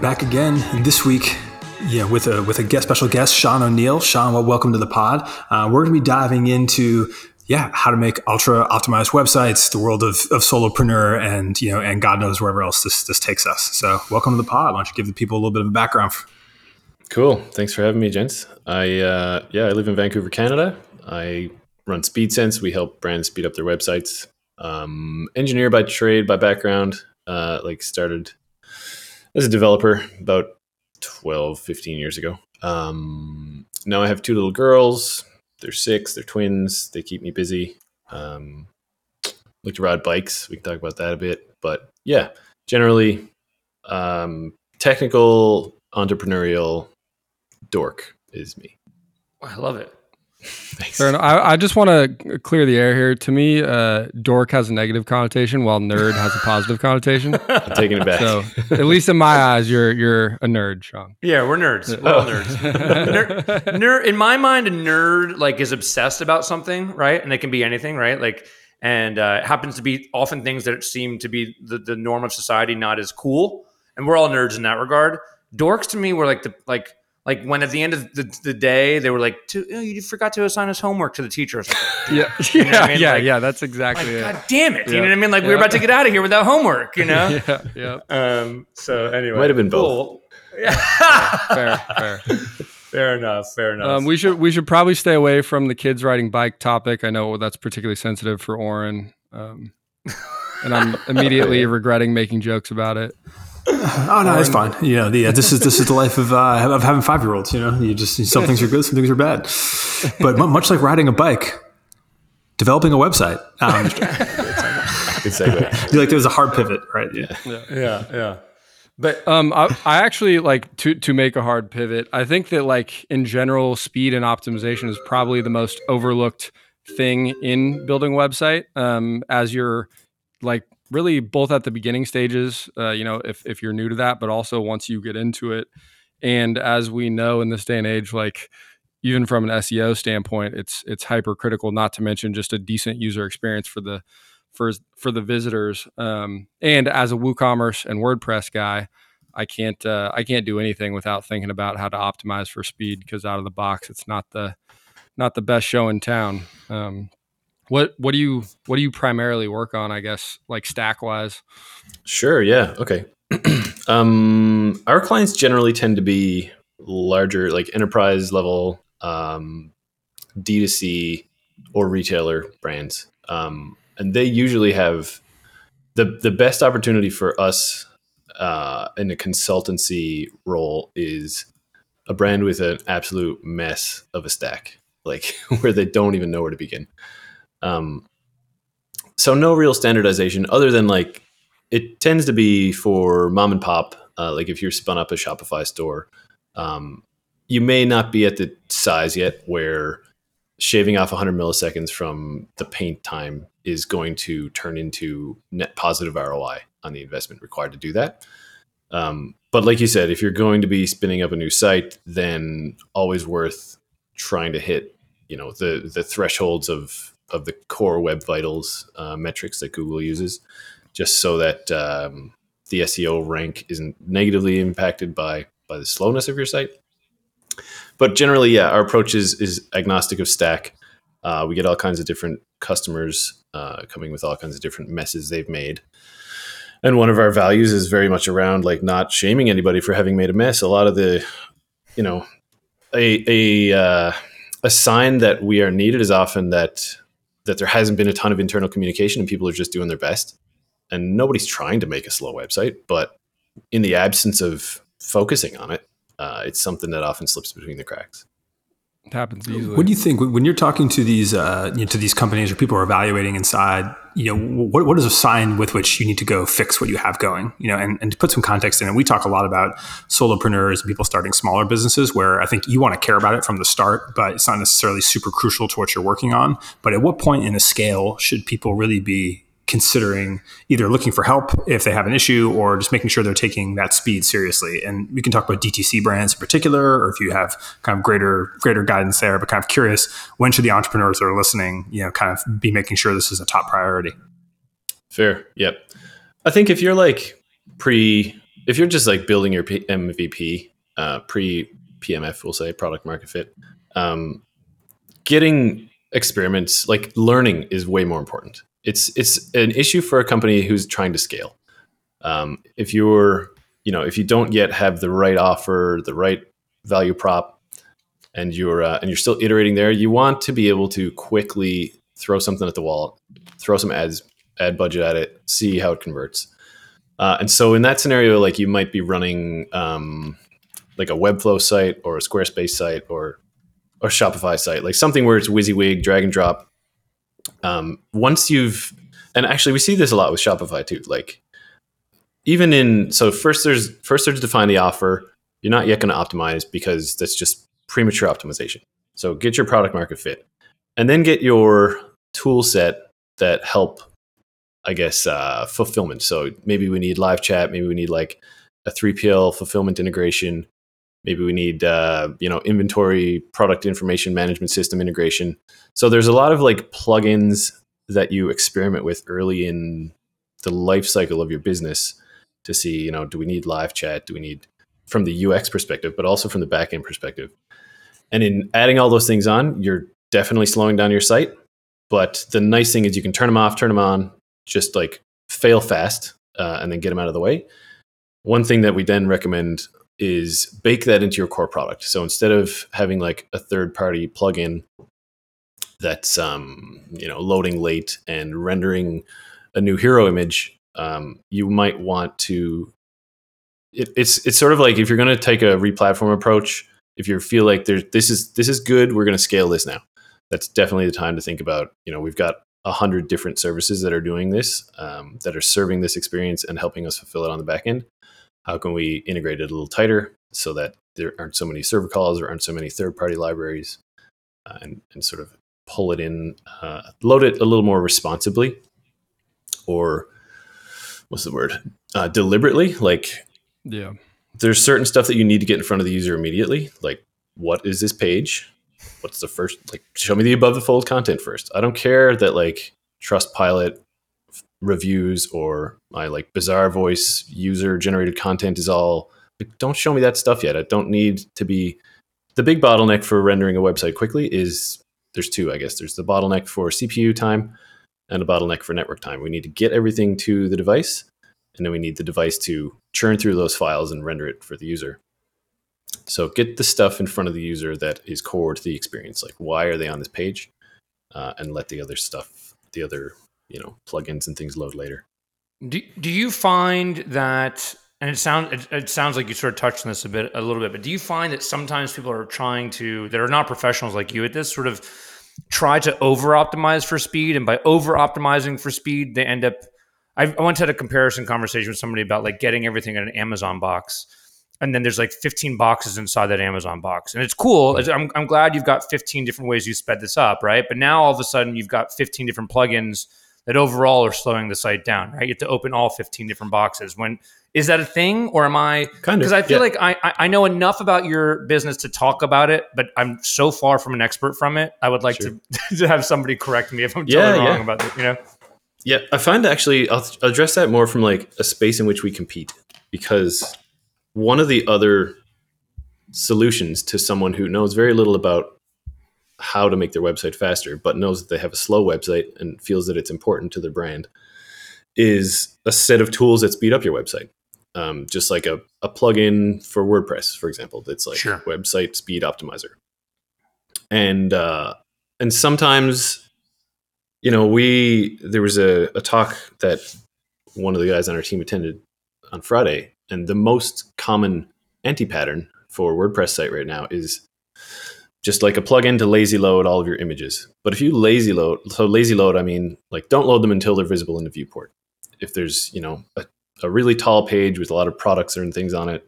back again this week. Yeah, with a with a guest, special guest, Sean O'Neill. Sean, well, welcome to the pod. Uh, we're going to be diving into yeah how to make ultra optimized websites, the world of, of solopreneur, and you know, and God knows wherever else this this takes us. So, welcome to the pod. Why don't you give the people a little bit of a background? Cool. Thanks for having me, gents. I uh, yeah, I live in Vancouver, Canada. I run SpeedSense. We help brands speed up their websites. Um, engineer by trade, by background. Uh, like started as a developer about 12, 15 years ago. Um, now I have two little girls. They're six. They're twins. They keep me busy. Um, like to ride bikes. We can talk about that a bit. But yeah, generally, um, technical, entrepreneurial dork is me. I love it. Thanks. Fair enough. I, I just want to clear the air here. To me, uh, dork has a negative connotation, while nerd has a positive connotation. I'm taking it back. So, at least in my eyes, you're you're a nerd, Sean. Yeah, we're nerds. We're all nerds. nerd, nerd, in my mind, a nerd like is obsessed about something, right? And it can be anything, right? Like, and uh, it happens to be often things that seem to be the, the norm of society, not as cool. And we're all nerds in that regard. Dorks to me were like the like like when at the end of the, the day they were like, oh, "You forgot to assign us homework to the teacher." Or something. Yeah, You know yeah, I mean? yeah, Like- yeah. That's Like, exactly it. God damn it! You know what I mean? Like we were Yeah. about to get out of here without homework. You know. Yeah, yeah. Um. So anyway, Might have been both. Cool. Yeah. Fair, fair. fair enough. Fair enough. Um, we should we should probably stay away from the kids riding bike topic. I know that's particularly sensitive for Oren, um, and I'm immediately regretting making jokes about it. Oh no, it's fine. You know, the, uh, this is this is the life of uh, of having five year olds. You know, you just some things are good, some things are bad. But mu- much like riding a bike, developing a website. Um, I'm just kidding. Good segue. like there's a hard pivot, right? Yeah. yeah. Yeah. But Um, I, I actually like to to make a hard pivot. I think that like in general, speed and optimization is probably the most overlooked thing in building a website. Um, as you're like really both at the beginning stages, uh, you know, if if you're new to that, but also once you get into it, and as we know in this day and age, like even from an SEO standpoint, it's it's hypercritical. Not to mention just a decent user experience for the for for the visitors. Um, and as a WooCommerce and WordPress guy, I can't uh, I can't do anything without thinking about how to optimize for speed because out of the box, it's not the not the best show in town. Um, what what do you what do you primarily work on? I guess like stack wise. Sure. Yeah. Okay. um, our clients generally tend to be larger, like enterprise level, um, D2C or retailer brands. Um, and they usually have the, the best opportunity for us uh, in a consultancy role is a brand with an absolute mess of a stack, like where they don't even know where to begin. Um, so no real standardization other than like it tends to be for mom and pop. Uh, like if you're spun up a Shopify store, um, you may not be at the size yet where shaving off 100 milliseconds from the paint time is going to turn into net positive ROI on the investment required to do that. Um, but like you said, if you're going to be spinning up a new site, then always worth trying to hit, you know, the the thresholds of of the core Web Vitals uh, metrics that Google uses, just so that um, the SEO rank isn't negatively impacted by by the slowness of your site. But generally, yeah, our approach is is agnostic of stack. Uh, we get all kinds of different customers uh, coming with all kinds of different messes they've made. And one of our values is very much around like not shaming anybody for having made a mess. A lot of the, you know, a a uh, a sign that we are needed is often that that there hasn't been a ton of internal communication and people are just doing their best. And nobody's trying to make a slow website, but in the absence of focusing on it, uh, it's something that often slips between the cracks. It happens easily. What do you think when when you're talking to these uh, you know, to these companies or people are evaluating inside? You know, what what is a sign with which you need to go fix what you have going? You know, and, and to put some context in it, we talk a lot about solopreneurs and people starting smaller businesses, where I think you want to care about it from the start, but it's not necessarily super crucial to what you're working on. But at what point in a scale should people really be considering either looking for help if they have an issue or just making sure they're taking that speed seriously. And we can talk about DTC brands in particular, or if you have kind of greater greater guidance there. But kind of curious, when should the entrepreneurs that are listening, you know, kind of be making sure this is a top priority? Fair. Yep. I think if you're like pre if you're just like building your MVP uh, pre PMF, we'll say product market fit, um, getting experiments like learning is way more important. It's it's an issue for a company who's trying to scale. Um, if you're you know if you don't yet have the right offer, the right value prop, and you're uh, and you're still iterating there, you want to be able to quickly throw something at the wall, throw some ads ad budget at it, see how it converts. Uh, and so in that scenario, like you might be running um, like a Webflow site or a Squarespace site or or Shopify site, like something where it's WYSIWYG, drag and drop. Um, once you've and actually we see this a lot with Shopify too. Like even in so first there's first there's define the offer. You're not yet going to optimize because that's just premature optimization. So get your product market fit, and then get your tool set that help I guess, uh, fulfillment. So maybe we need live chat. Maybe we need like a 3PL fulfillment integration. Maybe we need, uh, you know, inventory product information management system integration. So there's a lot of like plugins that you experiment with early in the life cycle of your business to see, you know, do we need live chat? Do we need from the UX perspective, but also from the backend perspective? And in adding all those things on, you're definitely slowing down your site. But the nice thing is you can turn them off, turn them on, just like fail fast uh, and then get them out of the way. One thing that we then recommend is bake that into your core product. So instead of having like a third party plugin that's um, you know loading late and rendering a new hero image, um, you might want to. It, it's it's sort of like if you're going to take a replatform approach. If you feel like there's this is this is good, we're going to scale this now. That's definitely the time to think about. You know, we've got a hundred different services that are doing this, um, that are serving this experience and helping us fulfill it on the back end. How can we integrate it a little tighter so that there aren't so many server calls or aren't so many third party libraries, uh, and, and sort of pull it in, uh, load it a little more responsibly, or what's the word? Uh, deliberately. Like, yeah, there's certain stuff that you need to get in front of the user immediately. Like, what is this page? what's the first like show me the above the fold content first i don't care that like Trustpilot reviews or my like Bazaarvoice user generated content is all don't show me that stuff yet. I don't need to be the big bottleneck for rendering a website quickly is there's two i guess. There's the bottleneck for cpu time and a bottleneck for network time. We need to get everything to the device and then we need the device to churn through those files and render it for the user. So get the stuff in front of the user that is core to the experience. Like why are they on this page, uh, and let the other stuff, the other you know plugins and things load later. Do Do you find that? And it sounds it, it, sounds like you sort of touched on this a bit a little bit, but do you find that sometimes people are trying to that are not professionals like you at this sort of try to over optimize for speed, and by over optimizing for speed, they end up. I, I once had a comparison conversation with somebody about like getting everything in an Amazon box and then there's like 15 boxes inside that Amazon box. And it's cool. I'm, I'm glad you've got 15 different ways you sped this up, right? But now all of a sudden you've got 15 different plugins that overall are slowing the site down, right? You have to open all 15 different boxes. When is that a thing, or am I? Kind of because I feel yeah. like I I know enough about your business to talk about it, but I'm so far from an expert from it. I would like sure. to to have somebody correct me if I'm totally yeah, wrong yeah. about it. You know. Yeah, I find actually I'll address that more from like a space in which we compete because one of the other solutions to someone who knows very little about how to make their website faster, but knows that they have a slow website and feels that it's important to their brand, is a set of tools that speed up your website. Um, just like a, a plugin for WordPress, for example, that's like sure. website speed optimizer. And uh, and sometimes, you know, we there was a, a talk that one of the guys on our team attended on Friday, and the most common anti pattern for WordPress site right now is just like a plugin to lazy load all of your images. But if you lazy load, so lazy load, I mean, like don't load them until they're visible in the viewport. If there's, you know, a, a really tall page with a lot of products and things on it,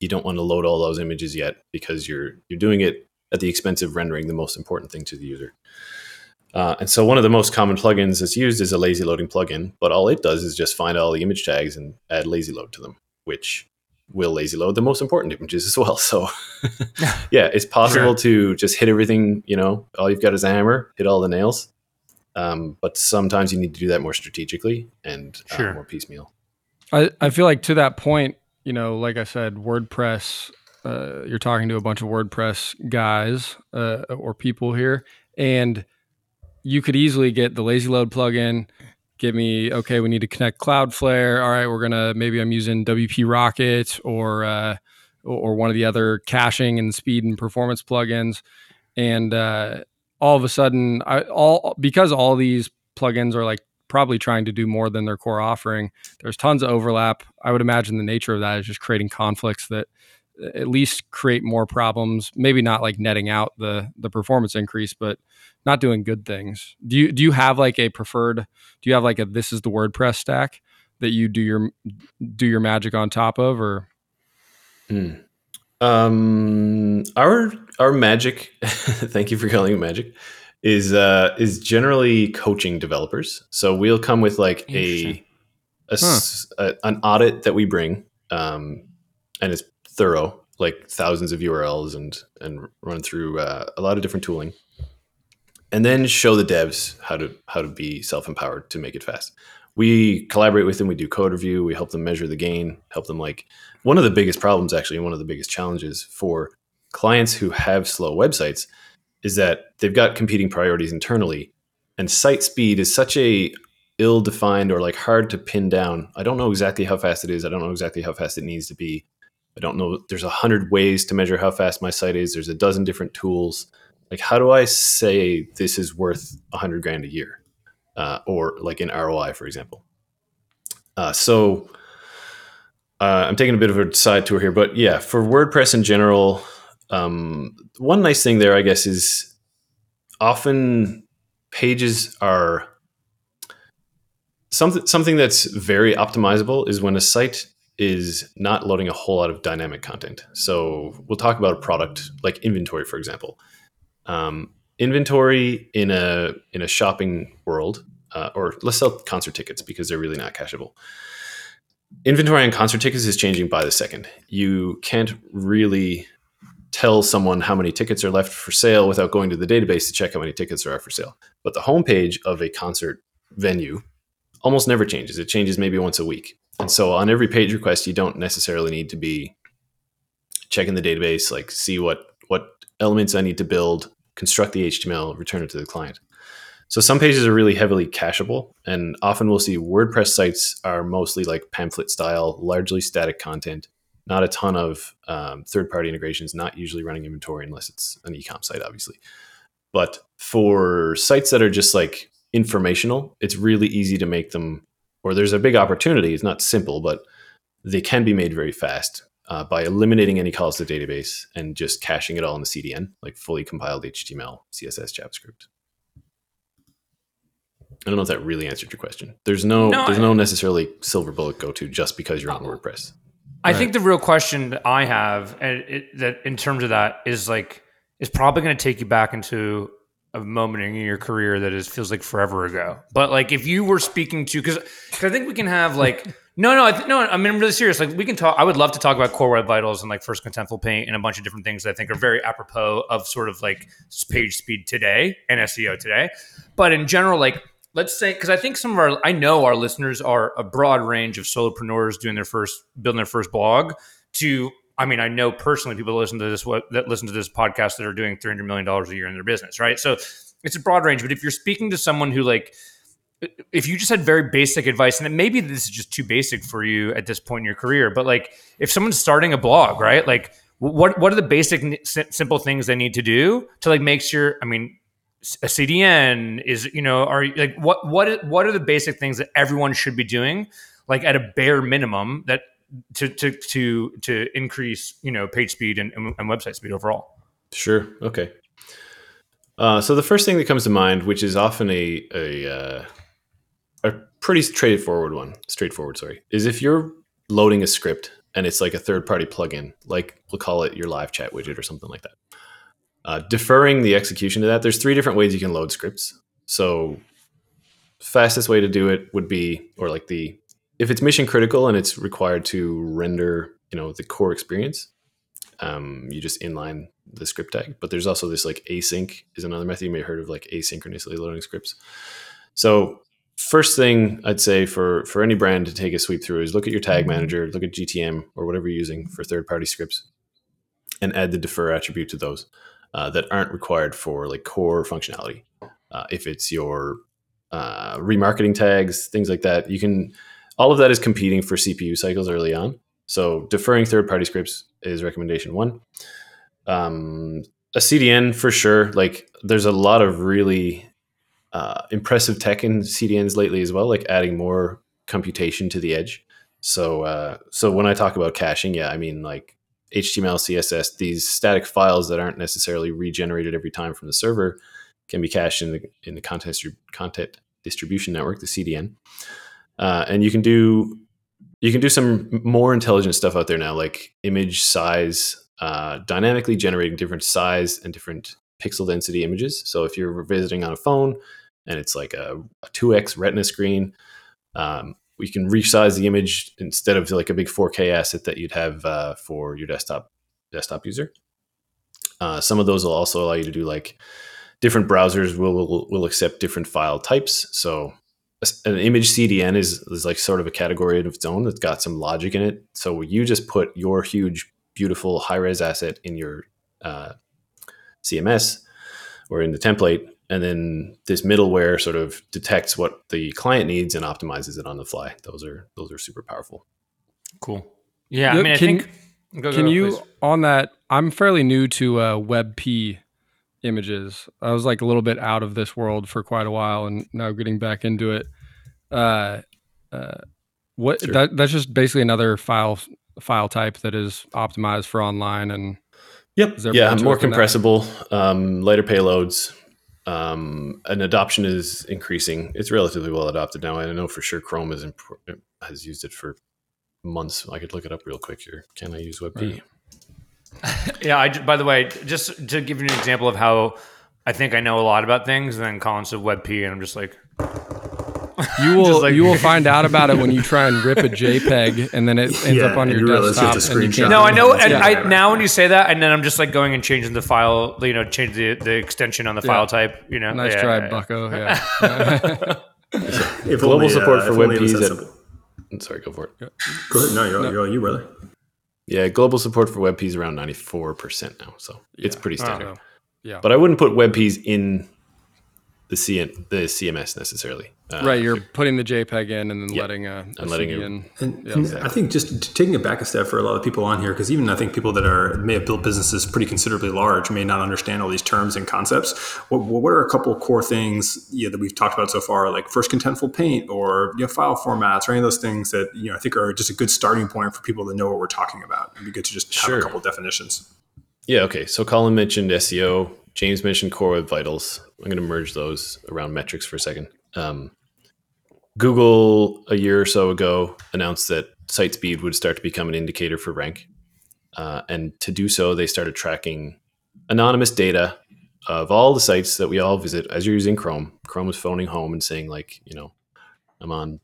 you don't want to load all those images yet because you're you're doing it at the expense of rendering the most important thing to the user. Uh, and so one of the most common plugins that's used is a lazy loading plugin, but all it does is just find all the image tags and add lazy load to them, which will lazy load the most important images as well. So yeah, it's possible to just hit everything, you know, all you've got is a hammer, hit all the nails. Um, but sometimes you need to do that more strategically and uh, more piecemeal. I, I feel like to that point, you know, like I said, WordPress, uh, you're talking to a bunch of WordPress guys uh, or people here, and you could easily get the lazy load plugin. Give me, okay, we need to connect Cloudflare. All right, we're gonna maybe I'm using WP Rocket or uh, or one of the other caching and speed and performance plugins, and uh, all of a sudden, I, all because all these plugins are like probably trying to do more than their core offering. There's tons of overlap. I would imagine the nature of that is just creating conflicts that at least create more problems. Maybe not like netting out the the performance increase, but not doing good things. Do you do you have like a preferred? Do you have like a this is the WordPress stack that you do your do your magic on top of, or? Hmm. Um, our our magic. thank you for calling it magic is uh, is generally coaching developers. So we'll come with like a, a, huh. a, an audit that we bring, um, and it's thorough, like thousands of URLs and and run through uh, a lot of different tooling, and then show the devs how to how to be self empowered to make it fast. We collaborate with them. We do code review. We help them measure the gain. Help them like one of the biggest problems, actually, one of the biggest challenges for clients who have slow websites is that they've got competing priorities internally and site speed is such a ill defined or like hard to pin down i don't know exactly how fast it is i don't know exactly how fast it needs to be i don't know there's a hundred ways to measure how fast my site is. There's a dozen different tools. Like how do i say this is worth a hundred grand a year uh, or like in roi for example? Uh, so uh, i'm taking a bit of a side tour here but yeah for wordpress in general um, one nice thing there, I guess, is often pages are something something that's very optimizable is when a site is not loading a whole lot of dynamic content. So we'll talk about a product like inventory, for example. Um, inventory in a in a shopping world, uh, or let's sell concert tickets because they're really not cacheable. Inventory on concert tickets is changing by the second. You can't really tell someone how many tickets are left for sale without going to the database to check how many tickets are for sale. But the homepage of a concert venue almost never changes. It changes maybe once a week. And so on every page request, you don't necessarily need to be checking the database, like see what what elements I need to build, construct the HTML, return it to the client. So some pages are really heavily cacheable, and often we'll see WordPress sites are mostly like pamphlet style, largely static content not a ton of um, third party integrations, not usually running inventory unless it's an ecom site, obviously. But for sites that are just like informational, it's really easy to make them, or there's a big opportunity. It's not simple, but they can be made very fast uh, by eliminating any calls to the database and just caching it all in the CDN, like fully compiled HTML, CSS, JavaScript. I don't know if that really answered your question. There's no, no there's I, no necessarily silver bullet go to just because you're on WordPress. I think the real question that I have, and it, that in terms of that, is like is probably going to take you back into a moment in your career that is feels like forever ago. But like if you were speaking to, because I think we can have like. No, no, I th- no. I mean, I'm really serious. Like, we can talk. I would love to talk about core web vitals and like first contentful paint and a bunch of different things that I think are very apropos of sort of like page speed today and SEO today. But in general, like let's say because I think some of our I know our listeners are a broad range of solopreneurs doing their first building their first blog to I mean I know personally people that listen to this what that listen to this podcast that are doing 300 million dollars a year in their business right? So it's a broad range but if you're speaking to someone who like if you just had very basic advice and maybe this is just too basic for you at this point in your career but like if someone's starting a blog right? Like what what are the basic simple things they need to do to like make sure I mean a CDN is you know are like what what what are the basic things that everyone should be doing like at a bare minimum that to to to to increase you know page speed and, and website speed overall. Sure. Okay. Uh, so the first thing that comes to mind, which is often a a uh, a pretty straightforward one, straightforward, sorry, is if you're loading a script and it's like a third party plugin, like we'll call it your live chat widget or something like that. Uh, deferring the execution to that, there's three different ways you can load scripts. So fastest way to do it would be, or like the, if it's mission critical and it's required to render, you know, the core experience, um, you just inline the script tag. But there's also this like async is another method. You may have heard of like asynchronously loading scripts. So first thing I'd say for for any brand to take a sweep through is look at your tag manager, look at GTM or whatever you're using for third party scripts, and add the defer attribute to those uh, that aren't required for like core functionality. Uh, if it's your uh, remarketing tags, things like that, you can. All of that is competing for CPU cycles early on. So deferring third party scripts is recommendation one. Um, a CDN for sure. Like there's a lot of really uh, impressive tech in CDNs lately as well, like adding more computation to the edge. So, uh, so when I talk about caching, yeah, I mean like HTML, CSS, these static files that aren't necessarily regenerated every time from the server can be cached in the in the content content distribution network, the CDN, uh, and you can do you can do some more intelligent stuff out there now, like image size, uh, dynamically generating different size and different pixel density images. So if you're visiting on a phone and it's like a, a 2x retina screen, um, we can resize the image instead of like a big 4K asset that you'd have uh, for your desktop desktop user. Uh, some of those will also allow you to do like different browsers will, will, will accept different file types. So an image CDN is, is like sort of a category of its own that's got some logic in it. So you just put your huge, beautiful high res asset in your uh, CMS or in the template, and then this middleware sort of detects what the client needs and optimizes it on the fly. Those are those are super powerful. Cool. Yeah, I mean, I think. Go, can go, you please. on that? I'm fairly new to uh, WebP images. I was like a little bit out of this world for quite a while, and now getting back into it. Uh, uh, what sure. that, that's just basically another file file type that is optimized for online and Yep. Yeah, more compressible, um, lighter payloads, um, and adoption is increasing. It's relatively well adopted now. I know for sure Chrome is imp- has used it for months. I could look it up real quick here. Can I use WebP? Right. yeah. I. By the way, just to give you an example of how I think I know a lot about things, and then Colin said WebP, and I'm just like, you will like, you will find out about it when you try and rip a JPEG and then it ends yeah, up on your desktop. You and you no, I know. And yeah. I now when you say that, and then I'm just like going and changing the file. You know, change the, the extension on the yeah. file type. You know, nice try, Bucko. Yeah. if global only, support uh, for WebP is at, sorry, go for it. Go ahead. No, you're, no. you're you, brother. Yeah, global support for WebP is around 94% now, so it's pretty standard. Yeah. But I wouldn't put WebPs in the CN, the CMS necessarily. Uh, right, you're putting the JPEG in and then yeah, letting a, a and letting it, in. And, yeah, exactly. I think just taking it back a step for a lot of people on here, because even I think people that are may have built businesses pretty considerably large may not understand all these terms and concepts. What, what are a couple of core things you know, that we've talked about so far, like first contentful paint or you know, file formats or any of those things that you know I think are just a good starting point for people to know what we're talking about. It'd be good to just have sure. a couple definitions. Yeah. Okay. So Colin mentioned SEO. James mentioned Core Web Vitals. I'm going to merge those around metrics for a second. Um, Google a year or so ago announced that site speed would start to become an indicator for rank. Uh, and to do so, they started tracking anonymous data of all the sites that we all visit as you're using Chrome. Chrome is phoning home and saying, like, you know, I'm on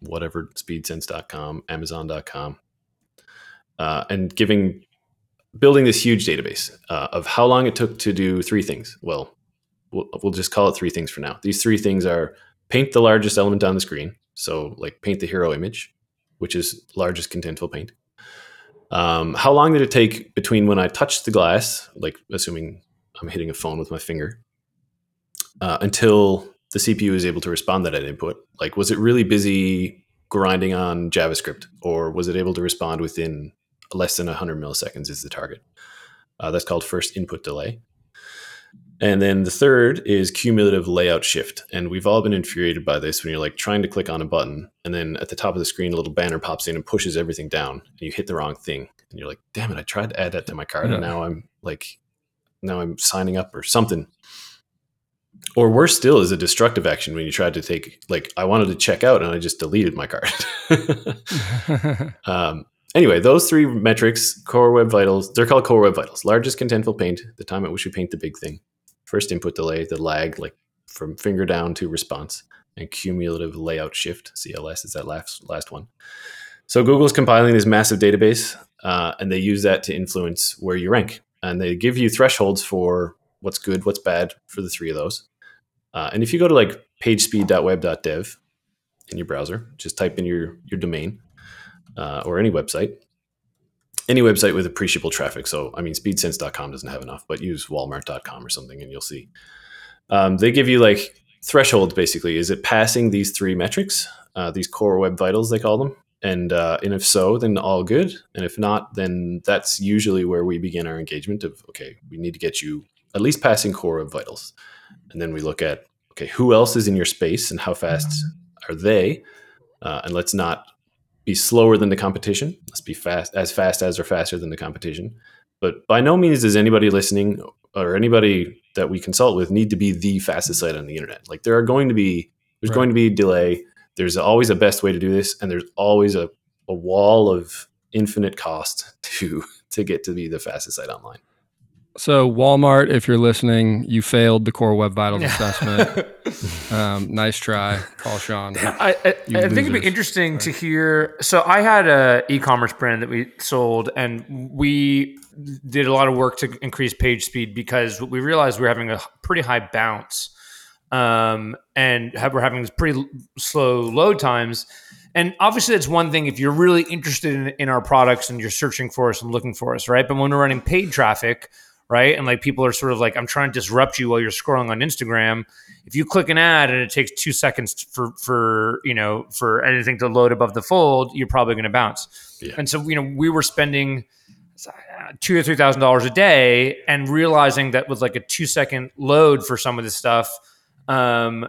whatever speedsense.com, amazon.com, uh, and giving building this huge database uh, of how long it took to do three things. Well, well, we'll just call it three things for now. These three things are paint the largest element on the screen. So, like paint the hero image, which is largest contentful paint. Um, how long did it take between when I touched the glass, like assuming I'm hitting a phone with my finger, uh, until the CPU is able to respond to that input? Like, was it really busy grinding on JavaScript, or was it able to respond within less than 100 milliseconds is the target. Uh, that's called first input delay. And then the third is cumulative layout shift. And we've all been infuriated by this when you're like trying to click on a button and then at the top of the screen, a little banner pops in and pushes everything down and you hit the wrong thing. And you're like, damn it, I tried to add that to my card. Yeah. And now I'm like, now I'm signing up or something. Or worse still is a destructive action when you tried to take, like, I wanted to check out and I just deleted my card. um, Anyway, those three metrics, Core Web Vitals, they're called Core Web Vitals. Largest contentful paint, the time at which you paint the big thing. First input delay, the lag, like from finger down to response, and cumulative layout shift, CLS is that last last one. So Google's compiling this massive database, uh, and they use that to influence where you rank. And they give you thresholds for what's good, what's bad for the three of those. Uh, and if you go to like pagespeed.web.dev, in your browser. Just type in your your domain uh, or any website, any website with appreciable traffic. So, I mean, speedsense.com doesn't have enough, but use walmart.com or something and you'll see. Um, they give you like thresholds basically. Is it passing these three metrics, uh, these core web vitals, they call them? And, uh, and if so, then all good. And if not, then that's usually where we begin our engagement of, okay, we need to get you at least passing core web vitals. And then we look at, okay, who else is in your space and how fast are they? Uh, and let's not be slower than the competition. Let's be fast, as fast as or faster than the competition. But by no means does anybody listening or anybody that we consult with need to be the fastest site on the internet. Like there are going to be there's right. going to be delay. There's always a best way to do this, and there's always a, a wall of infinite cost to to get to be the fastest site online. So Walmart, if you're listening, you failed the core web vitals assessment. um, nice try, call Sean. I, I, I think it'd be interesting right. to hear. So I had a e-commerce brand that we sold, and we did a lot of work to increase page speed because we realized we were having a pretty high bounce, um, and have, we're having pretty slow load times. And obviously, that's one thing if you're really interested in, in our products and you're searching for us and looking for us, right? But when we're running paid traffic right? And like people are sort of like, I'm trying to disrupt you while you're scrolling on Instagram. If you click an ad and it takes two seconds for for you know for anything to load above the fold, you're probably going to bounce. Yeah. And so you know we were spending two or three thousand dollars a day, and realizing that with like a two second load for some of this stuff. Um,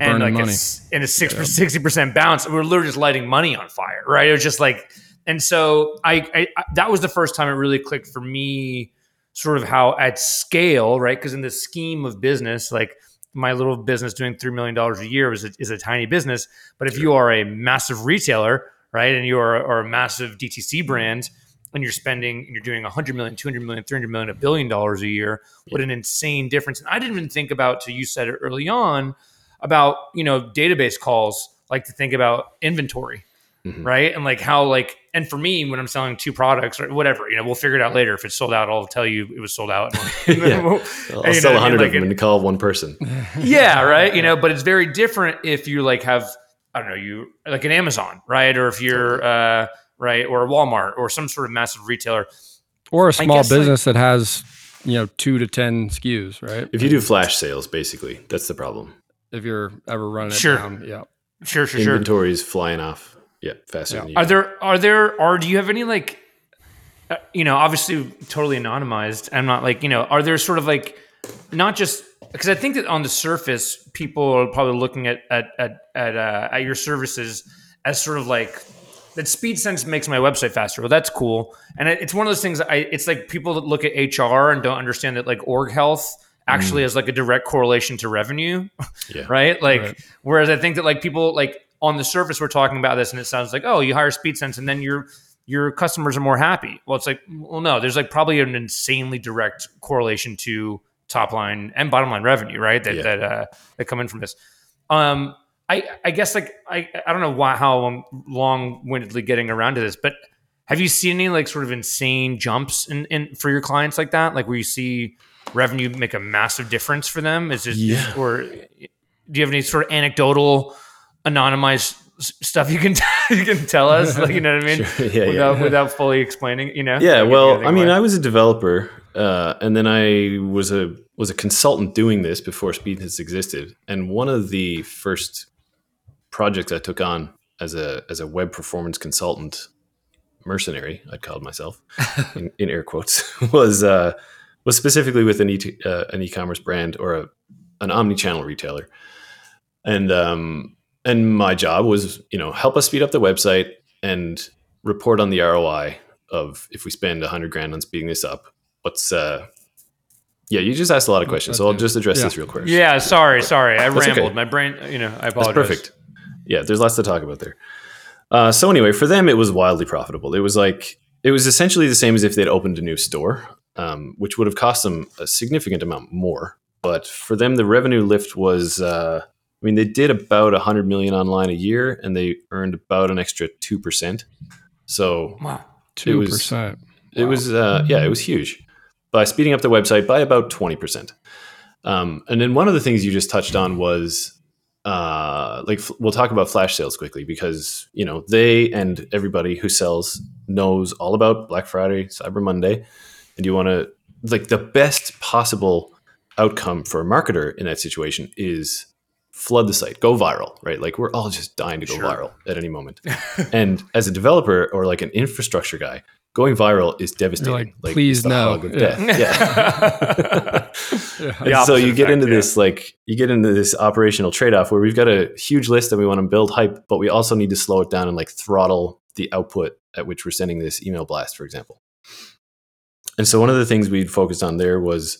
and like money. a, and a six yeah. sixty percent bounce, we're literally just lighting money on fire, right? It was just like, and so I, I, I that was the first time it really clicked for me sort of how at scale, right? Because in the scheme of business, like my little business doing $3 million a year is a, is a tiny business. But if you are a massive retailer, right, and you are, are a massive DTC mm-hmm. brand, and you're spending and you're doing 100 million 200 million 300 million a billion dollars a year what an insane difference. And i didn't even think about to you said it early on about you know database calls like to think about inventory mm-hmm. right? And like how like and for me when I'm selling two products or whatever, you know, we'll figure it out later. If it's sold out, I'll tell you it was sold out. yeah. I'll sell a hundred like, of them and call one person. yeah, right. You know, but it's very different if you like have I don't know you like an Amazon, right? Or if you're uh, right or a Walmart or some sort of massive retailer or a small business like, that has you know two to ten SKUs, right? If you do flash sales, basically, that's the problem. If you're ever running sure. down, yeah, sure, sure, Inventory's sure. flying off. Yeah, faster yeah. than you. Are there are there are do you have any like uh, you know, obviously totally anonymized. I'm not like, you know, are there sort of like not just because I think that on the surface people are probably looking at at at at, uh, at your services as sort of like that SpeedSense makes my website faster. Well, that's cool. And it's one of those things I it's like people that look at HR and don't understand that like org health actually mm. has like a direct correlation to revenue. Yeah. right? Like right. whereas I think that like people like on the surface we're talking about this and it sounds like oh you hire speedsense and then your your customers are more happy well it's like well no there's like probably an insanely direct correlation to top line and bottom line revenue right that yeah. that uh, that come in from this um i i guess like i i don't know why how i'm long-windedly getting around to this but have you seen any like sort of insane jumps in, in for your clients like that like where you see revenue make a massive difference for them is just yeah. or do you have any sort of anecdotal anonymized stuff you can you can tell us like you know what i mean sure. yeah, without yeah. without fully explaining you know yeah well i mean i was a developer uh, and then i was a was a consultant doing this before SpeedSense existed and one of the first projects i took on as a as a web performance consultant mercenary i'd called myself in, in, air quotes was uh was specifically with an, e- uh, an e-commerce brand or a, an omni-channel retailer and um and my job was you know help us speed up the website and report on the ROI of if we spend 100 grand on speeding this up. What's uh yeah you just asked a lot of questions so i'll just address yeah. this real quick. Yeah sorry sorry. I That's rambled. Okay. my brain you know i apologize That's perfect. yeah there's lots to talk about there. Uh, so anyway for them it was wildly profitable. It was like it was essentially the same as if they'd opened a new store um, which would have cost them a significant amount more. But for them the revenue lift was uh, I mean, they did about 100 million online a year, and they earned about an extra two percent. So wow, two percent. It was, uh, yeah, it was huge by speeding up the website by about 20 percent. Um, and then one of the things you just touched on was uh, like we'll talk about flash sales quickly because you know they and everybody who sells knows all about Black Friday, Cyber Monday, and you want to like the best possible outcome for a marketer in that situation is flood the site, go viral, right? Like we're all just dying to go Sure. viral at any moment. and as a developer or like an infrastructure guy, going viral is devastating. like, like "Please no." of Yeah. death. Yeah. Yeah. And so you get effect, into yeah. this like you get into this operational trade-off where we've got a huge list that we want to build hype, but we also need to slow it down and like throttle the output at which we're sending this email blast, for example. And so one of the things we focused on there was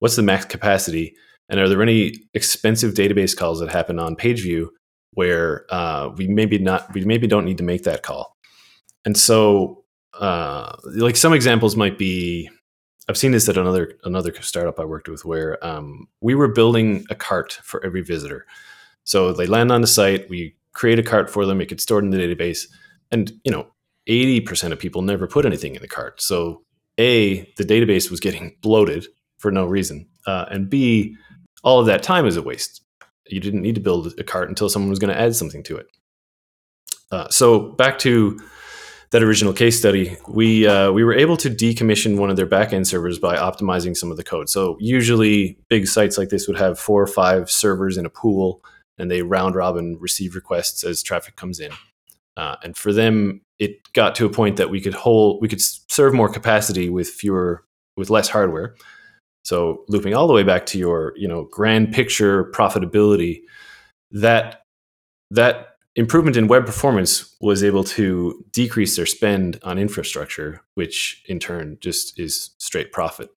what's the max capacity, and are there any expensive database calls that happen on page view where uh, we maybe not we maybe don't need to make that call. And so uh, like some examples might be I've seen this at another another startup I worked with where um, we were building a cart for every visitor. So they land on the site, we create a cart for them, it gets stored in the database, and you know, eighty percent of people never put anything in the cart. So a the database was getting bloated for no reason, uh, and b all of that time is a waste. You didn't need to build a cart until someone was going to add something to it. Uh, so back to that original case study, we uh, we were able to decommission one of their backend servers by optimizing some of the code. So usually, big sites like this would have four or five servers in a pool, and they round robin receive requests as traffic comes in. Uh, and for them, it got to a point that we could hold, we could serve more capacity with fewer, with less hardware. So looping all the way back to your, you know, grand picture profitability, that that improvement in web performance was able to decrease their spend on infrastructure, which in turn just is straight profit.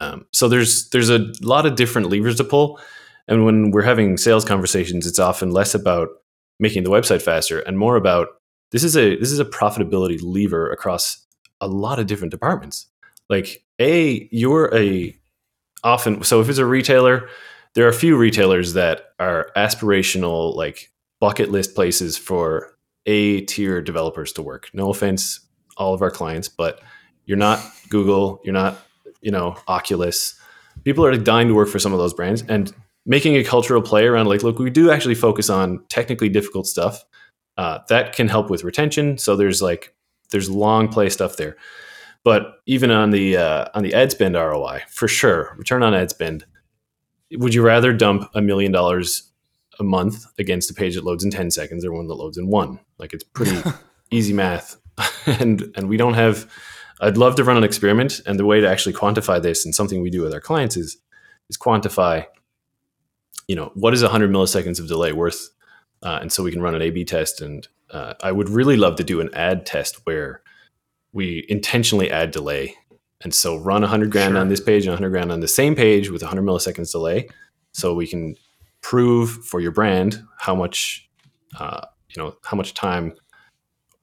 Um, so there's there's a lot of different levers to pull, and when we're having sales conversations, it's often less about making the website faster and more about this is a this is a profitability lever across a lot of different departments. Like a you're a often so if it's a retailer, there are a few retailers that are aspirational like bucket list places for A tier developers to work. No offense, all of our clients, but you're not Google, you're not, you know, Oculus. People are dying to work for some of those brands and making a cultural play around like, look, we do actually focus on technically difficult stuff. Uh, that can help with retention. So there's like there's long play stuff there. But even on the uh, on the ad spend ROI, for sure, return on ad spend, would you rather dump a million dollars a month against a page that loads in 10 seconds or one that loads in one? Like it's pretty easy math. And and we don't have i'd love to run an experiment and the way to actually quantify this and something we do with our clients is is quantify you know what is 100 milliseconds of delay worth uh, and so we can run an a b test. And uh, i would really love to do an ad test where we intentionally add delay and so run 100 grand Sure. on this page and 100 grand on the same page with 100 milliseconds delay so we can prove for your brand how much uh, you know how much time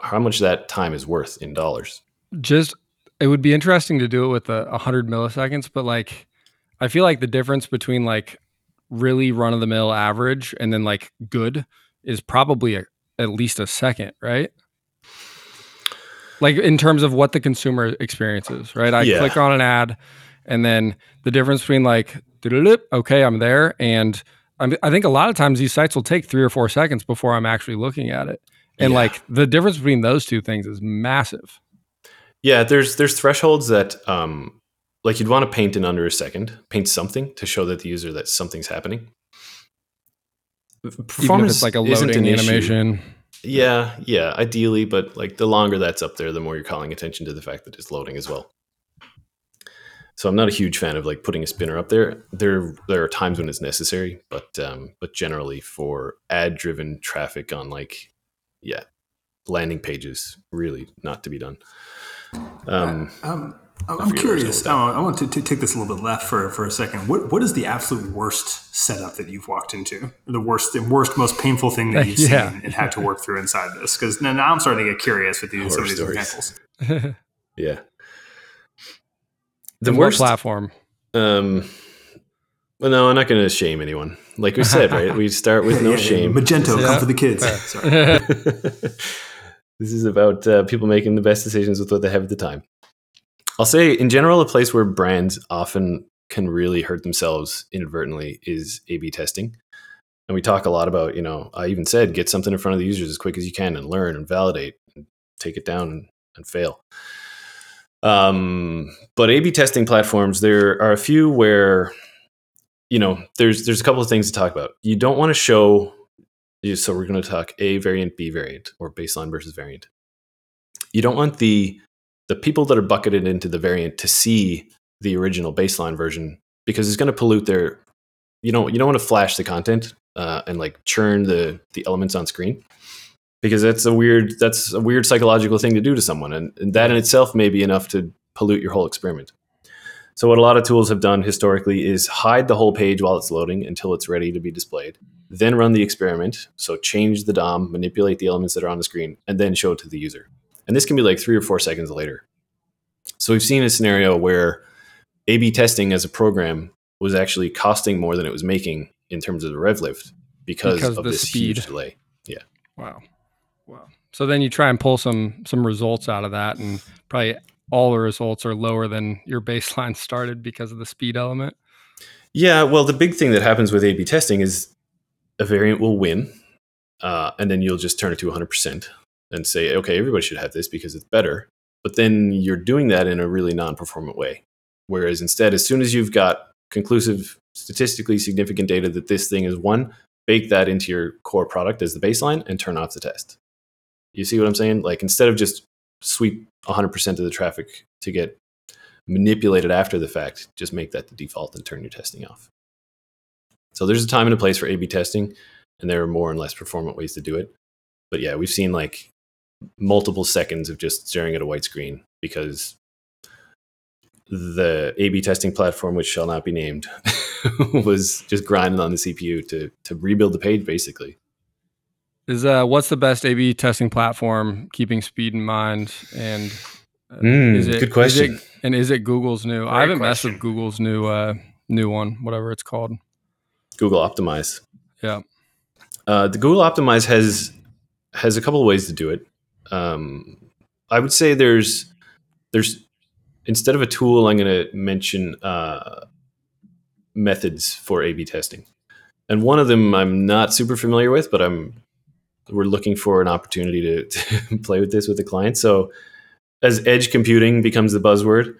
how much that time is worth in dollars just it would be interesting to do it with a, a hundred milliseconds, but like I feel like the difference between like really run of the mill average and then like good is probably a, at least a second, right? Like in terms of what the consumer experiences, right? I Yeah. click on an ad, and then the difference between like, okay, I'm there, and I'm, I think a lot of times these sites will take three or four seconds before I'm actually looking at it, and Yeah. like the difference between those two things is massive. yeah there's there's thresholds that um like you'd want to paint in under a second paint something to show that the user that something's happening Even if it's like a isn't loading an issue. Yeah yeah. ideally but like the longer that's up there the more you're calling attention to the fact that it's loading as well. So i'm not a huge fan of like putting a spinner up there. There there are times when it's necessary but um but generally for ad driven traffic on like yeah landing pages really not to be done. Um Um, I'm forget where I was curious. going I, I want to, to take this a little bit left for, for a second. What what is the absolute worst setup that you've walked into? The worst, the worst, most painful thing that you've Yeah. seen and had to work through inside this? Because now, now I'm starting to get curious with these, some of these examples. yeah the And worst platform? Um, well, no, I'm not going to shame anyone. Like we said, right? We start with no Yeah, yeah, shame. Magento, Yeah. come for the kids. Sorry. this is about uh, people making the best decisions with what they have at the time. I'll say, in general, a place where brands often can really hurt themselves inadvertently is A/B testing. And we talk a lot about, you know, I even said get something in front of the users as quick as you can and learn and validate and take it down and, fail. Um, but A/B testing platforms, there are a few where, you know, there's there's a couple of things to talk about. You don't want to show. So we're going to talk A variant, B variant, or baseline versus variant. You don't want the the people that are bucketed into the variant to see the original baseline version because it's going to pollute their. You don't you don't want to flash the content uh, and like churn the the elements on screen because that's a weird that's a weird psychological thing to do to someone and, and, that in itself may be enough to pollute your whole experiment so what a lot of tools have done historically is hide the whole page while it's loading until it's ready to be displayed then run the experiment so change the dom manipulate the elements that are on the screen and then show it to the user and this can be like three or four seconds later so we've seen a scenario where a b testing as a program was actually costing more than it was making in terms of the rev lift because, because of this speed. huge delay yeah wow Wow. So then you try and pull some some results out of that, and probably all the results are lower than your baseline started because of the speed element. Yeah, well, the big thing that happens with A/B testing is a variant will win, uh, and then you'll just turn it to 100% and say, okay, everybody should have this because it's better. But then you're doing that in a really non-performant way. Whereas instead, as soon as you've got conclusive, statistically significant data that this thing is one, bake that into your core product as the baseline and turn off the test. You see what I'm saying? Like instead of just sweep 100% of the traffic to get manipulated after the fact, just make that the default and turn your testing off. So there's a time and a place for A/B testing, and there are more and less performant ways to do it. But yeah, we've seen like multiple seconds of just staring at a white screen because the A/B testing platform, which shall not be named, was just grinding on the CPU to to rebuild the page basically. Is uh, what's the best A/B testing platform, keeping speed in mind? And uh, mm, is it good question? Is it, and is it Google's new? Great I haven't question. messed with Google's new uh, new one, whatever it's called. Google Optimize. Yeah. Uh, the Google Optimize has has a couple of ways to do it. Um, I would say there's there's instead of a tool, I'm going to mention uh, methods for A/B testing, and one of them I'm not super familiar with, but I'm we're looking for an opportunity to, to play with this with the client. So as edge computing becomes the buzzword,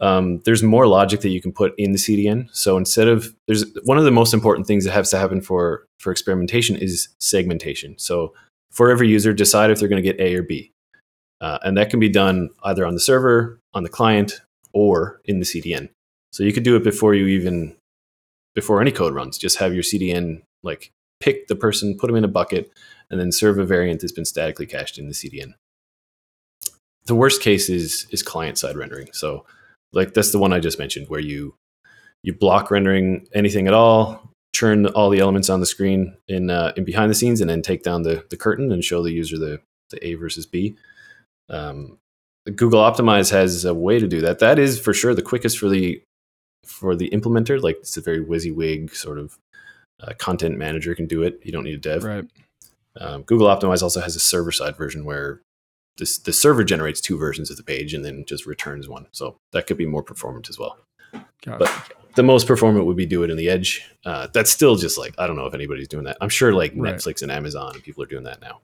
um, there's more logic that you can put in the CDN. So instead of there's one of the most important things that has to happen for for experimentation is segmentation. So for every user, decide if they're going to get A or B, uh, and that can be done either on the server, on the client, or in the CDN. So you could do it before you even before any code runs. Just have your CDN like pick the person, put them in a bucket, and then serve a variant that's been statically cached in the CDN. The worst case is is client side rendering. So like that's the one I just mentioned where you you block rendering anything at all, churn all the elements on the screen in uh, in behind the scenes, and then take down the the curtain and show the user the the A versus B. Um, Google Optimize has a way to do that. That is for sure the quickest for the for the implementer. Like it's a very WYSIWYG sort of uh, content manager can do it. You don't need a dev. Right. Um, Google Optimize also has a server side version where this, the server generates two versions of the page and then just returns one. So that could be more performant as well. Got but it. The most performant would be do it in the edge. Uh, that's still just like I don't know if anybody's doing that. I'm sure like right. Netflix and Amazon and people are doing that now.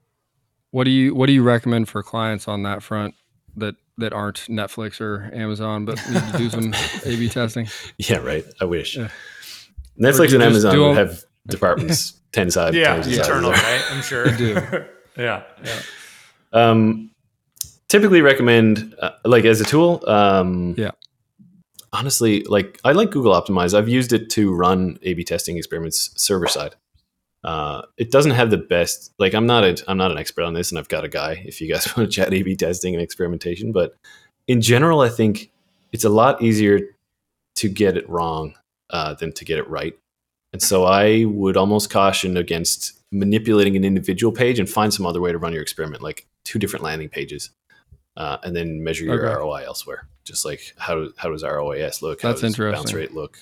What do you What do you recommend for clients on that front that that aren't Netflix or Amazon but need to do some A/B testing? Yeah, right. I wish yeah. Netflix and Amazon would have departments ten side. Yeah, internal, right? I'm sure. do. yeah, yeah. Um, typically recommend uh, like as a tool. Um, yeah. Honestly, like I like Google Optimize. I've used it to run A/B testing experiments server side. Uh, it doesn't have the best. Like I'm not a I'm not an expert on this, and I've got a guy. If you guys want to chat A/B testing and experimentation, but in general, I think it's a lot easier to get it wrong uh, than to get it right. And so I would almost caution against manipulating an individual page and find some other way to run your experiment, like two different landing pages, uh, and then measure your okay. ROI elsewhere. Just like how how does ROAS look? That's how does interesting. Bounce rate look.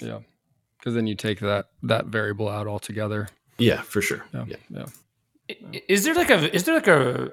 Yeah, because then you take that that variable out altogether. Yeah, for sure. Yeah, yeah. yeah. Is there like a is there like a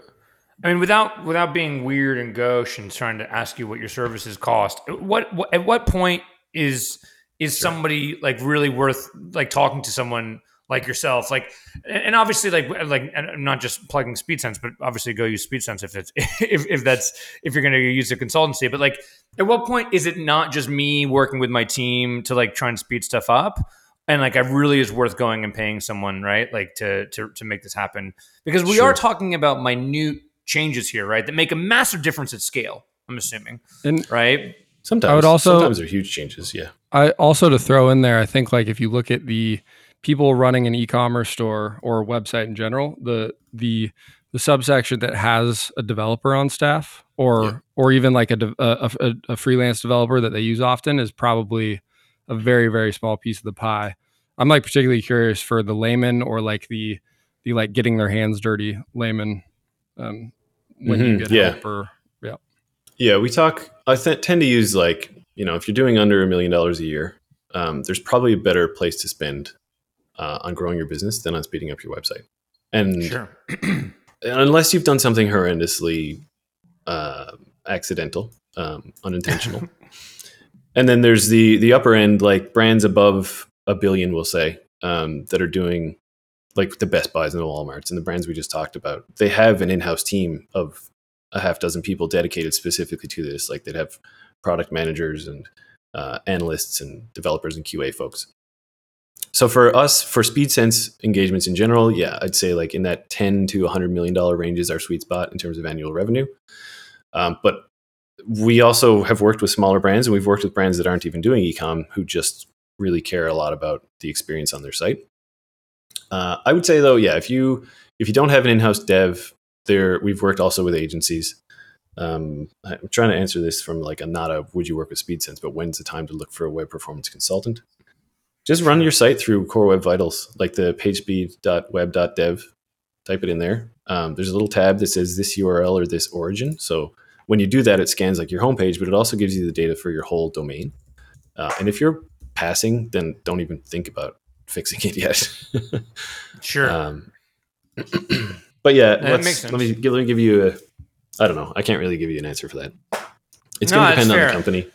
I mean, without without being weird and gauche and trying to ask you what your services cost, what, what at what point is is sure. somebody like really worth like talking to someone like yourself like and obviously like like I'm not just plugging SpeedSense but obviously go use SpeedSense if it's if, if that's if you're going to use a consultancy but like at what point is it not just me working with my team to like try and speed stuff up and like I really is worth going and paying someone right like to to to make this happen because we Sure. are talking about minute changes here right that make a massive difference at scale I'm assuming And right Sometimes I would also- sometimes they're huge changes. Yeah. I also to throw in there, I think like if you look at the people running an e-commerce store or a website in general, the the the subsection that has a developer on staff or Yeah. or even like a, a, a a freelance developer that they use often is probably a very very small piece of the pie. I'm like particularly curious for the layman or like the the like getting their hands dirty layman um, when you Mhm, get yeah. help or Yeah, we talk. I th- tend to use like you know if you're doing under a million dollars a year, um, there's probably a better place to spend uh, on growing your business than on speeding up your website. And sure unless you've done something horrendously uh, accidental, um, unintentional, and then there's the the upper end, like brands above a billion, we'll say, um, that are doing like the Best Buys and the WalMarts and the brands we just talked about. They have an in-house team of a half dozen people dedicated specifically to this. Like they'd have product managers and uh, analysts and developers and QA folks. So for us, for SpeedSense engagements in general, yeah, I'd say like in that 10 to 100 million dollar range is our sweet spot in terms of annual revenue. Um, but we also have worked with smaller brands, and we've worked with brands that aren't even doing ecom who just really care a lot about the experience on their site. Uh, I would say though, yeah, if you if you don't have an in-house dev, there we've worked also with agencies. Um, I'm trying to answer this from like a not a would you work with SpeedSense, but when's the time to look for a web performance consultant? Just run your site through Core Web Vitals, like the pagespeed.web.dev. Type it in there. Um, there's a little tab that says this URL or this origin. So when you do that, it scans like your homepage, but it also gives you the data for your whole domain. Uh, and if you're passing, then don't even think about fixing it yet. sure Um, but yeah, let's, makes sense. let me give, let me give you a. I don't know. I can't really give you an answer for that. It's No, going to depend on the company.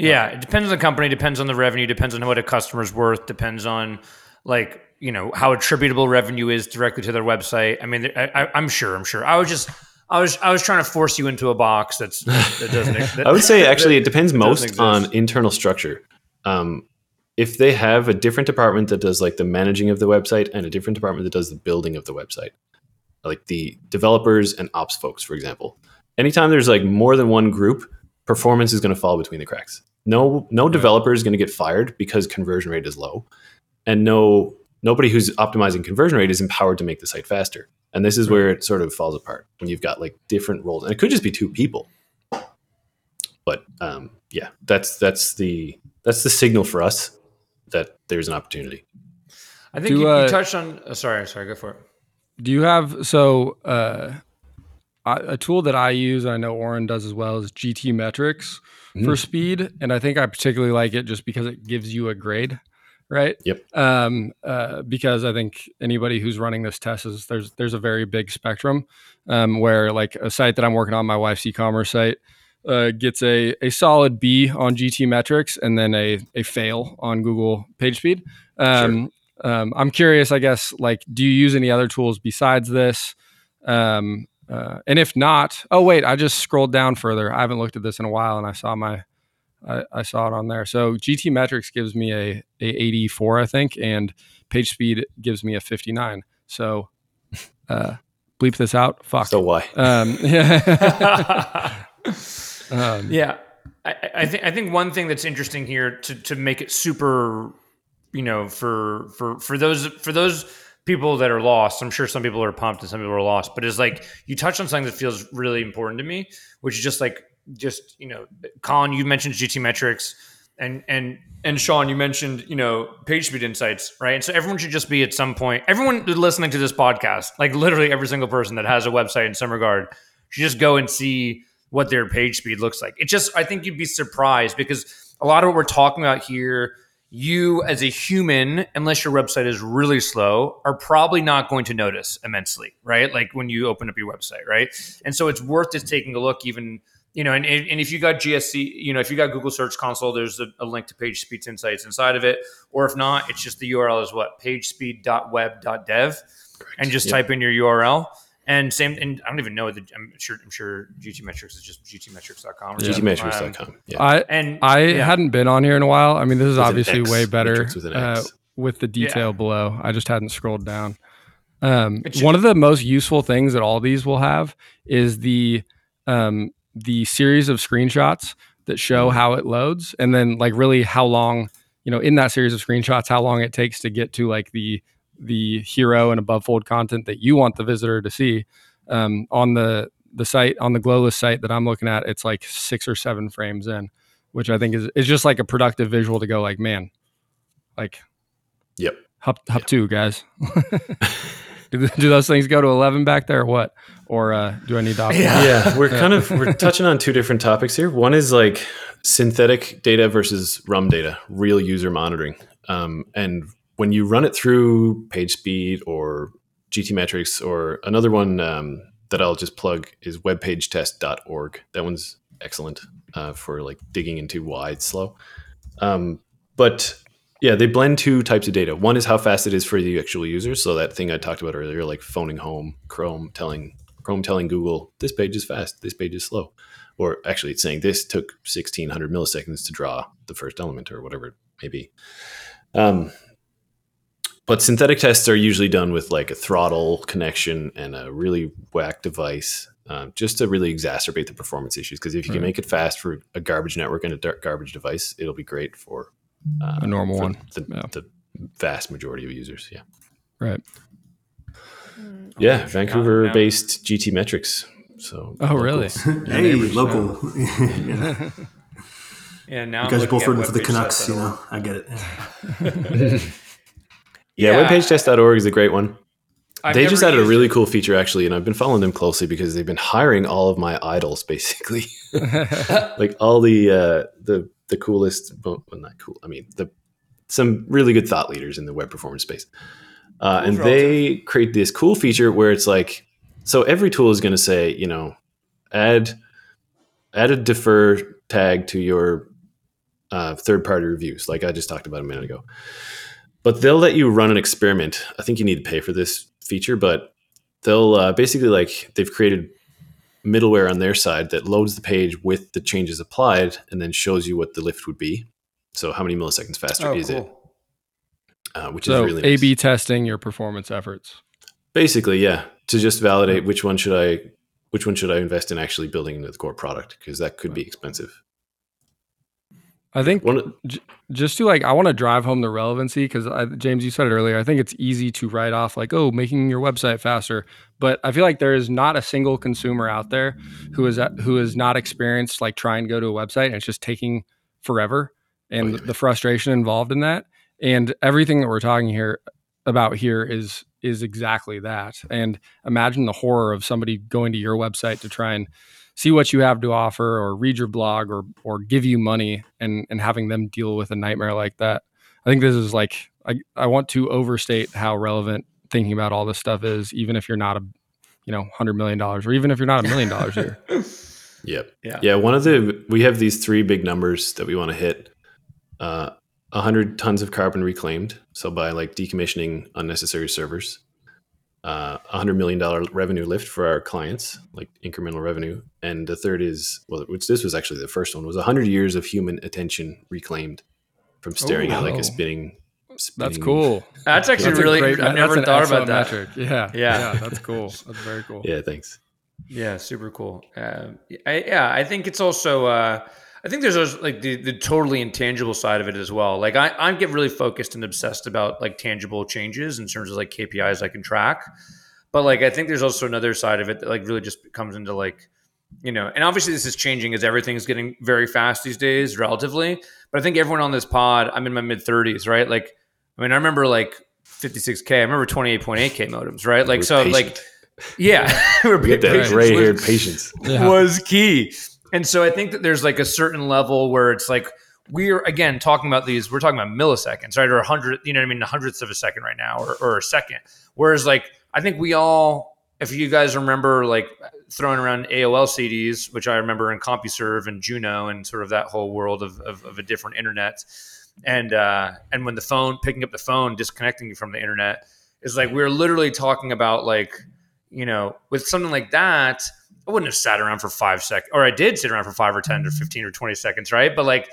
Yeah, it depends on the company, depends on the revenue, depends on what a customer's worth, depends on like you know how attributable revenue is directly to their website. I mean, I, I, I'm sure, I'm sure. I was just, I was, I was trying to force you into a box that's that doesn't. That, I would say actually it depends most on internal structure. Um, if they have a different department that does like the managing of the website and a different department that does the building of the website, like the developers and ops folks, for example, anytime there's like more than one group, performance is going to fall between the cracks. No, no developer is going to get fired because conversion rate is low, and no nobody who's optimizing conversion rate is empowered to make the site faster. And this is where it sort of falls apart when you've got like different roles, and it could just be two people but um, yeah, that's that's the that's the signal for us that there's an opportunity. I think Do, you, uh, you touched on. Oh, sorry, sorry, go for it. Do you have so uh, I, a tool that I use? I know Oren does as well is GTmetrix for Mm. speed, and I think I particularly like it just because it gives you a grade, right? Yep. Um, uh, because I think anybody who's running this test is there's there's a very big spectrum um, where like a site that I'm working on, my wife's e-commerce site, uh, gets a a solid B on GTmetrix and then a a fail on Google PageSpeed. Um, um, I'm curious, I guess, like, do you use any other tools besides this? Um, uh, and if not, oh wait, I just scrolled down further. I haven't looked at this in a while, and I saw my, I, I saw it on there. So GTmetrix gives me a, a 84, I think, and PageSpeed gives me a 59. So, uh, bleep this out. Fuck. So why? um, yeah. um, Yeah, I, I- I think I think one thing that's interesting here to to make it super, you know, for for for those for those people that are lost. I'm sure some people are pumped and some people are lost, but it's like you touched on something that feels really important to me, which is just like just you know, Colin, you mentioned GTmetrix, and and and Sean, you mentioned you know page speed insights, right? And so everyone should just be at some point. Everyone listening to this podcast, like literally every single person that has a website in some regard, should just go and see what their page speed looks like. It just, I think you'd be surprised because a lot of what we're talking about here, you as a human, unless your website is really slow, are probably not going to notice immensely, right? Like when you open up your website, right? And so it's worth just taking a look, even you know, and, and if you got GSC, you know, if you got Google Search Console, there's a, a link to PageSpeed's insights inside of it. Or if not, it's just the URL is what pagespeed.web.dev, and just Yep. type in your URL. And same, and I don't even know. The, I'm sure. I'm sure GTmetrix is just gtmetrix.com. Or something. Um, GTmetrix.com. Yeah. I and I yeah. hadn't been on here in a while. I mean, this is With obviously X, way better with uh, with the detail Yeah. below. I just hadn't scrolled down. Um, It one of the most useful things that all these will have is the um, the series of screenshots that show how it loads, and then like really how long you know in that series of screenshots how long it takes to get to like the the hero and above fold content that you want the visitor to see um, on the the site on the glowless site that I'm looking at. It's like six or seven frames in, which I think is is just like a productive visual to go like man, like Yep. Hup, hup two, guys. do, do those things go to 11 back there or what? Or uh, do I need to? Yeah. yeah, we're kind of we're touching on two different topics here. One is like synthetic data versus RUM data, real user monitoring. Um, and when you run it through PageSpeed or GTmetrix or another one um, that I'll just plug is webpagetest.org. That one's excellent uh, for like digging into why it's slow. Um, but yeah, they blend two types of data. One is how fast it is for the actual user. So that thing I talked about earlier, like phoning home, Chrome telling Chrome telling Google this page is fast, this page is slow, or actually it's saying this took 1600 milliseconds to draw the first element or whatever it may be. Um, but synthetic tests are usually done with like a throttle connection and a really whack device, um, just to really exacerbate the performance issues. Because if you can Right. make it fast for a garbage network and a dar- garbage device, it'll be great for uh, A normal for one. The, Yeah. the vast majority of users. Yeah. Right. Yeah, Oh, Vancouver-based GTmetrix. So. Oh, really? hey, neighbors, local. yeah. Yeah, now You guys are both rooting for the Canucks, you know. I get it. Yeah, Yeah. webpagetest.org is a great one. I've they just added a really it. cool feature actually, and I've been following them closely because they've been hiring all of my idols basically. like all the uh, the the coolest, well, not cool. I mean, the some really good thought leaders in the web performance space, uh, and they create this cool feature where it's like, so every tool is going to say, you know, add add a defer tag to your uh, third party reviews, like I just talked about a minute ago. But they'll let you run an experiment. I think you need to pay for this feature, but they'll uh, basically like they've created middleware on their side that loads the page with the changes applied and then shows you what the lift would be. So how many milliseconds faster Oh, is it? Uh, which so is really nice. A/B testing your performance efforts. Basically, yeah, to just validate which one should I which one should I invest in actually building into the core product because that could be expensive. I think One, of- just to like, I want to drive home the relevancy because James, you said it earlier. I think it's easy to write off like, oh, making your website faster, but I feel like there is not a single consumer out there who is uh, who has not experienced like trying to go to a website and it's just taking forever, and Oh, the frustration involved in that, and everything that we're talking here about here is is exactly that. And imagine the horror of somebody going to your website to try and see what you have to offer or read your blog or or give you money and and having them deal with a nightmare like that. I think this is like I, I want to overstate how relevant thinking about all this stuff is, even if you're not a you know hundred million dollars or even if you're not a million dollars here. Yep. Yeah. Yeah. One of the we have these three big numbers that we want to hit. Uh, 100 tons of carbon reclaimed. So by like decommissioning unnecessary servers, uh, 100 million dollar revenue lift for our clients, like incremental revenue. And the third is well, which this was actually the first one was 100 years of human attention reclaimed from staring at like a spinning. That's cool. That's actually That's really. great- I've never thought about that. metric. Yeah, Yeah. yeah, that's cool. That's very cool. Yeah. Thanks. Yeah, super cool. Uh, I, yeah, I think it's also. Uh, I think there's also, like the, the totally intangible side of it as well. Like I, I get really focused and obsessed about like tangible changes in terms of like KPIs I can track. But like I think there's also another side of it that like really just comes into like, you know, and obviously this is changing as everything's getting very fast these days, relatively. But I think everyone on this pod, I'm in my mid 30s, right? Like, I mean, I remember like 56k. I remember 28.8k modems, right? Like, We're so patient. like, yeah, we're get that patience gray haired patience. Yeah. was key. And so I think that there's like a certain level where it's like we're again talking about these, we're talking about milliseconds, right? Or a hundred, you know what I mean, a hundredths of a second right now, or, or a second. Whereas like I think we all if you guys remember like throwing around AOL CDs, which I remember in CompuServe and Juno and sort of that whole world of, of, of a different internet. And uh, and when the phone picking up the phone, disconnecting you from the internet is like we are literally talking about like you know with something like that. I wouldn't have sat around for five seconds, or I did sit around for five or ten or fifteen or twenty seconds, right? But like,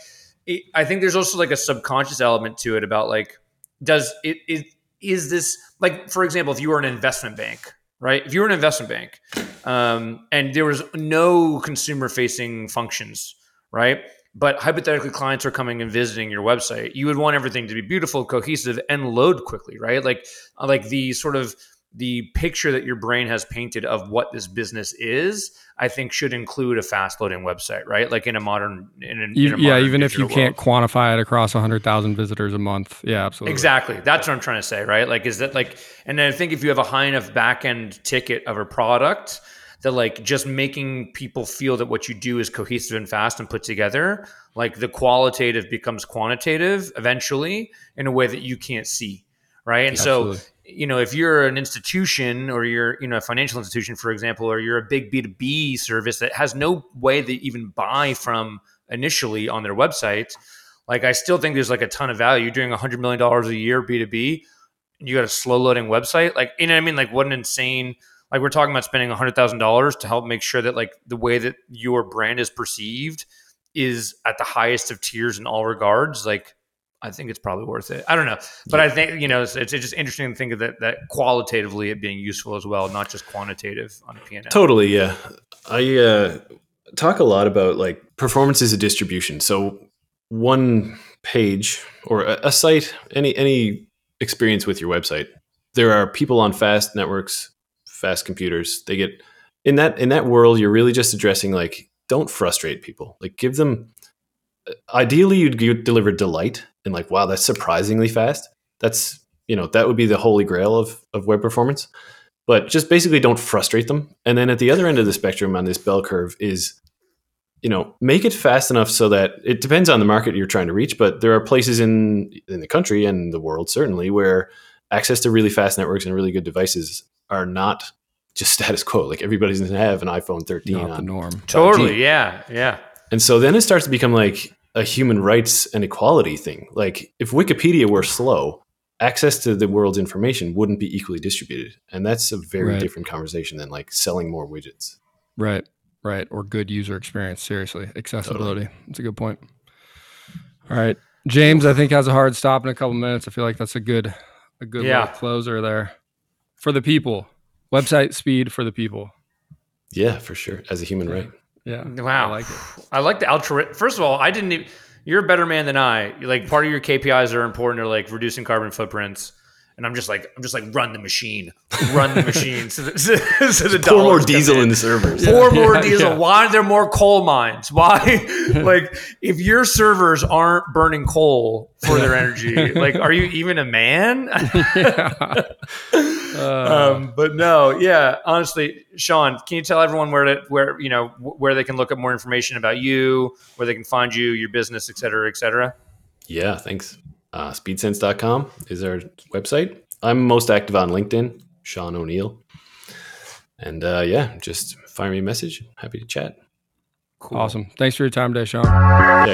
it, I think there's also like a subconscious element to it about like, does it, it is this like for example, if you were an investment bank, right? If you were an investment bank um, and there was no consumer facing functions, right? But hypothetically, clients are coming and visiting your website. You would want everything to be beautiful, cohesive, and load quickly, right? Like, like the sort of the picture that your brain has painted of what this business is, I think should include a fast loading website, right? Like in a modern, in a, in a yeah, modern even if you digital can't quantify it across 100,000 visitors a month. Yeah, absolutely. Exactly. That's what I'm trying to say, right? Like, is that like, and then I think if you have a high enough back end ticket of a product, that like just making people feel that what you do is cohesive and fast and put together, like the qualitative becomes quantitative eventually in a way that you can't see, right? And so Absolutely. You know if you're an institution or you're you know a financial institution for example or you're a big b2b service that has no way to even buy from initially on their website like i still think there's like a ton of value. You're doing 100 million dollars a year b2b and you got a slow loading website like you know what i mean? Like what an insane like we're talking about spending $100000 to help make sure that like the way that your brand is perceived is at the highest of tiers in all regards like I think it's probably worth it. I don't know, but I think you know it's, it's just interesting to think of that that qualitatively it being useful as well, not just quantitative on a P&L. Totally, yeah. I uh, talk a lot about like performance is a distribution. So one page or a, a site, any any experience with your website, there are people on fast networks, fast computers. They get in that in that world. You're really just addressing like don't frustrate people. Like give them. Ideally, you'd, you'd deliver delight and like wow, that's surprisingly fast. That's you know that would be the holy grail of of web performance but just basically don't frustrate them. And then at the other end of the spectrum on this bell curve is, you know, make it fast enough so that it depends on the market you're trying to reach, but there are places in in the country and the world certainly where access to really fast networks and really good devices are not just status quo. Like everybody's going to have an iPhone 13 Not the on. norm. totally, yeah, yeah, And so then it starts to become like a human rights and equality thing. Like if Wikipedia were slow, access to the world's information wouldn't be equally distributed. And that's a very Right. different conversation than like selling more widgets. Right, right. Or good user experience. Seriously, accessibility. That's a good point. All right, James. I think has a hard stop in a couple minutes. I feel like that's a good, a good Yeah. little closer there for the people. Website speed for the people. Yeah, for sure. As a human right. Yeah. Wow, I like it. I like the altruistic. First of all, I didn't. Even, you're a better man than I. Like part of your KPIs are important. They're like reducing carbon footprints. And I'm just like I'm just like run the machine, run the machine. So the, so, so the Pour more diesel in. in the servers. Pour more Yeah, diesel. yeah. Why are there more coal mines? Why, like, if your servers aren't burning coal for their energy, like, are you even a man? yeah. Uh, um, but no, yeah. Honestly, Sean, can you tell everyone where to where you know where they can look up more information about you, where they can find you, your business, et cetera, et cetera? Yeah, thanks. Uh, speedsense.com is our website. I'm most active on LinkedIn, Sean O'Neill. And uh, yeah, just fire me a message. Happy to chat. Cool. Awesome. Thanks for your time today, Sean. Yeah,